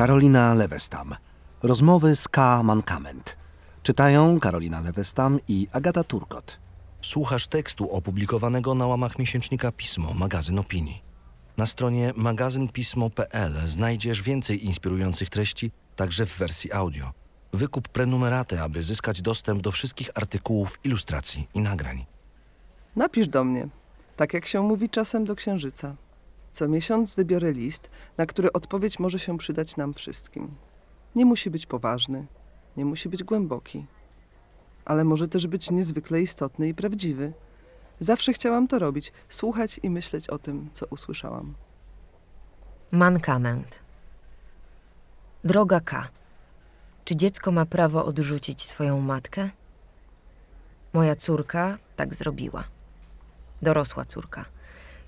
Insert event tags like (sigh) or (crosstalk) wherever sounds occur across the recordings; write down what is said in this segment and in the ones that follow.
Karolina Lewestam. Rozmowy z K. Mankament. Czytają Karolina Lewestam i Agata Turkot. Słuchasz tekstu opublikowanego na łamach miesięcznika Pismo, magazyn opinii. Na stronie magazynpismo.pl znajdziesz więcej inspirujących treści, także w wersji audio. Wykup prenumeraty, aby zyskać dostęp do wszystkich artykułów, ilustracji i nagrań. Napisz do mnie, tak jak się mówi czasem do księżyca. Co miesiąc wybiorę list, na który odpowiedź może się przydać nam wszystkim. Nie musi być poważny, nie musi być głęboki, ale może też być niezwykle istotny i prawdziwy. Zawsze chciałam to robić, słuchać i myśleć o tym, co usłyszałam. Mankament. Droga K. Czy dziecko ma prawo odrzucić swoją matkę? Moja córka tak zrobiła. Dorosła córka.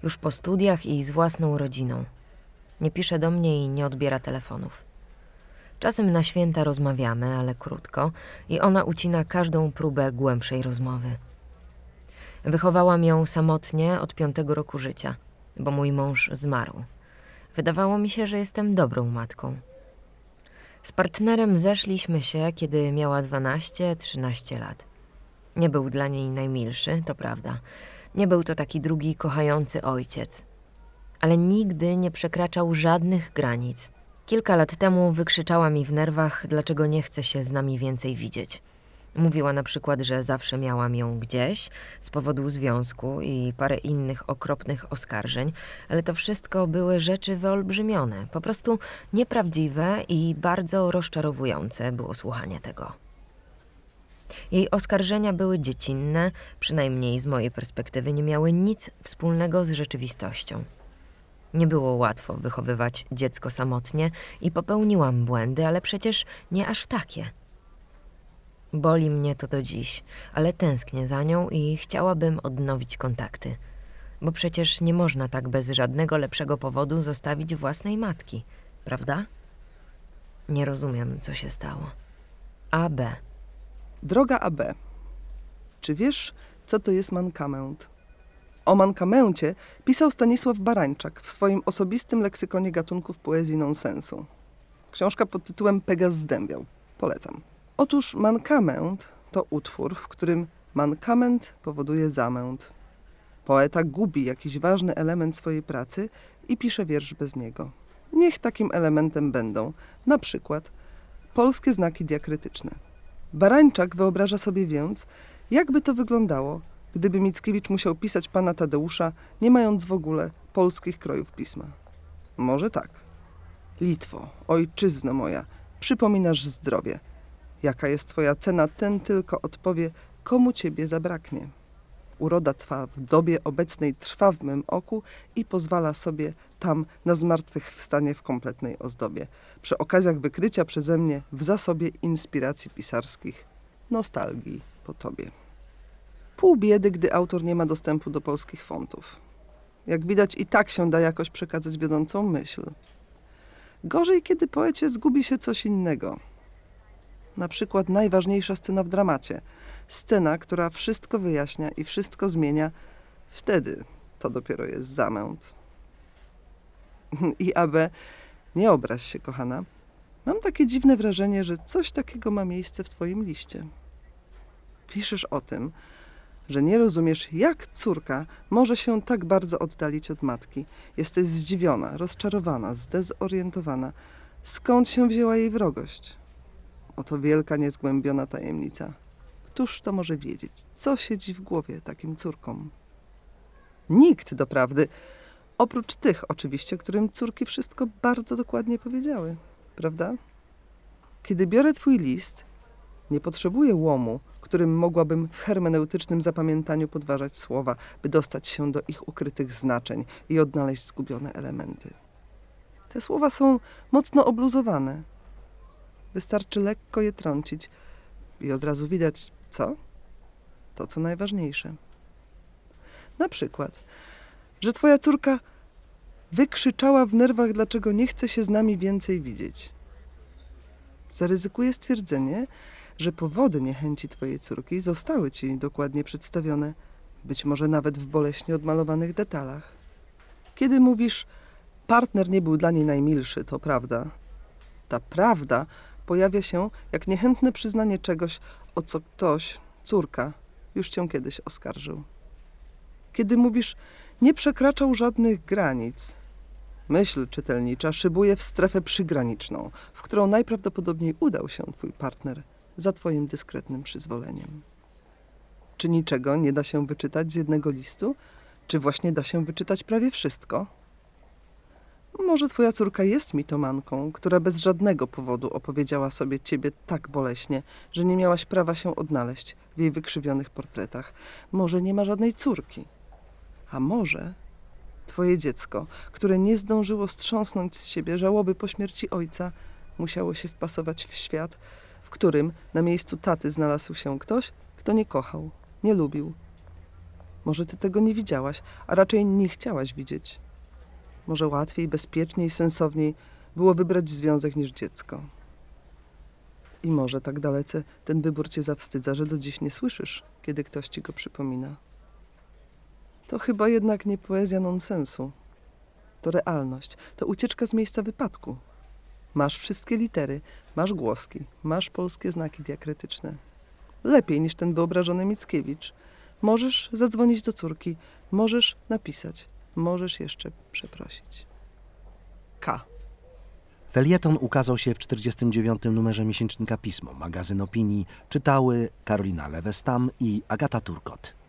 Już po studiach i z własną rodziną. Nie pisze do mnie i nie odbiera telefonów. Czasem na święta rozmawiamy, ale krótko, i ona ucina każdą próbę głębszej rozmowy. Wychowałam ją samotnie od piątego roku życia, bo mój mąż zmarł. Wydawało mi się, że jestem dobrą matką. Z partnerem zeszliśmy się, kiedy miała 12-13 lat. Nie był dla niej najmilszy, to prawda. Nie był to taki drugi kochający ojciec. Ale nigdy nie przekraczał żadnych granic. Kilka lat temu wykrzyczała mi w nerwach, dlaczego nie chce się z nami więcej widzieć. Mówiła na przykład, że zawsze miałam ją gdzieś z powodu związku i parę innych okropnych oskarżeń, ale to wszystko były rzeczy wyolbrzymione, po prostu nieprawdziwe i bardzo rozczarowujące było słuchanie tego. Jej oskarżenia były dziecinne, przynajmniej z mojej perspektywy nie miały nic wspólnego z rzeczywistością. Nie było łatwo wychowywać dziecko samotnie i popełniłam błędy, ale przecież nie aż takie. Boli mnie to do dziś, ale tęsknię za nią i chciałabym odnowić kontakty. Bo przecież nie można tak bez żadnego lepszego powodu zostawić własnej matki, prawda? Nie rozumiem, co się stało. AB. Droga AB, czy wiesz, co to jest mankament? O mankamencie pisał Stanisław Barańczak w swoim osobistym leksykonie gatunków poezji nonsensu. Książka pod tytułem Pegas zdębiał. Polecam. Otóż mankament to utwór, w którym mankament powoduje zamęt. Poeta gubi jakiś ważny element swojej pracy i pisze wiersz bez niego. Niech takim elementem będą na przykład polskie znaki diakrytyczne. Barańczak wyobraża sobie więc, jakby to wyglądało, gdyby Mickiewicz musiał pisać pana Tadeusza, nie mając w ogóle polskich krojów pisma. Może tak. Litwo, ojczyzno moja, przypominasz zdrowie. Jaka jest twoja cena, ten tylko odpowie, komu ciebie zabraknie. Uroda twa w dobie obecnej trwa w mym oku i pozwala sobie tam na zmartwychwstanie w kompletnej ozdobie. Przy okazjach wykrycia przeze mnie w zasobie inspiracji pisarskich, nostalgii po tobie. Pół biedy, gdy autor nie ma dostępu do polskich fontów. Jak widać, i tak się da jakoś przekazać wiodącą myśl. Gorzej, kiedy poecie zgubi się coś innego. Na przykład najważniejsza scena w dramacie. Scena, która wszystko wyjaśnia i wszystko zmienia. Wtedy to dopiero jest zamęt. (laughs) I aby nie obraź się, kochana. Mam takie dziwne wrażenie, że coś takiego ma miejsce w twoim liście. Piszesz o tym, że nie rozumiesz, jak córka może się tak bardzo oddalić od matki. Jesteś zdziwiona, rozczarowana, zdezorientowana. Skąd się wzięła jej wrogość? Oto wielka, niezgłębiona tajemnica. Któż to może wiedzieć, co siedzi w głowie takim córkom? Nikt, doprawdy, oprócz tych oczywiście, którym córki wszystko bardzo dokładnie powiedziały, prawda? Kiedy biorę twój list, nie potrzebuję łomu, którym mogłabym w hermeneutycznym zapamiętaniu podważać słowa, by dostać się do ich ukrytych znaczeń i odnaleźć zgubione elementy. Te słowa są mocno obluzowane. Wystarczy lekko je trącić i od razu widać co? To, co najważniejsze. Na przykład, że twoja córka wykrzyczała w nerwach, dlaczego nie chce się z nami więcej widzieć. Zaryzykuję stwierdzenie, że powody niechęci twojej córki zostały ci dokładnie przedstawione, być może nawet w boleśnie odmalowanych detalach. Kiedy mówisz, partner nie był dla niej najmilszy, to prawda. Ta prawda pojawia się jak niechętne przyznanie czegoś, o co ktoś, córka, już cię kiedyś oskarżył. Kiedy mówisz, nie przekraczał żadnych granic, myśl czytelnicza szybuje w strefę przygraniczną, w którą najprawdopodobniej udał się twój partner za twoim dyskretnym przyzwoleniem. Czy niczego nie da się wyczytać z jednego listu? Czy właśnie da się wyczytać prawie wszystko? Może twoja córka jest mitomanką, która bez żadnego powodu opowiedziała sobie ciebie tak boleśnie, że nie miałaś prawa się odnaleźć w jej wykrzywionych portretach. Może nie ma żadnej córki. A może twoje dziecko, które nie zdążyło strząsnąć z siebie żałoby po śmierci ojca, musiało się wpasować w świat, w którym na miejscu taty znalazł się ktoś, kto nie kochał, nie lubił. Może ty tego nie widziałaś, a raczej nie chciałaś widzieć. Może łatwiej, bezpieczniej, sensowniej było wybrać związek niż dziecko. I może tak dalece ten wybór cię zawstydza, że do dziś nie słyszysz, kiedy ktoś ci go przypomina. To chyba jednak nie poezja nonsensu. To realność, to ucieczka z miejsca wypadku. Masz wszystkie litery, masz głoski, masz polskie znaki diakrytyczne. Lepiej niż ten wyobrażony Mickiewicz. Możesz zadzwonić do córki, możesz napisać, możesz jeszcze przeprosić. K. Felieton ukazał się w 49. numerze miesięcznika Pismo, magazyn opinii. Czytały Karolina Lewestam i Agata Turkot.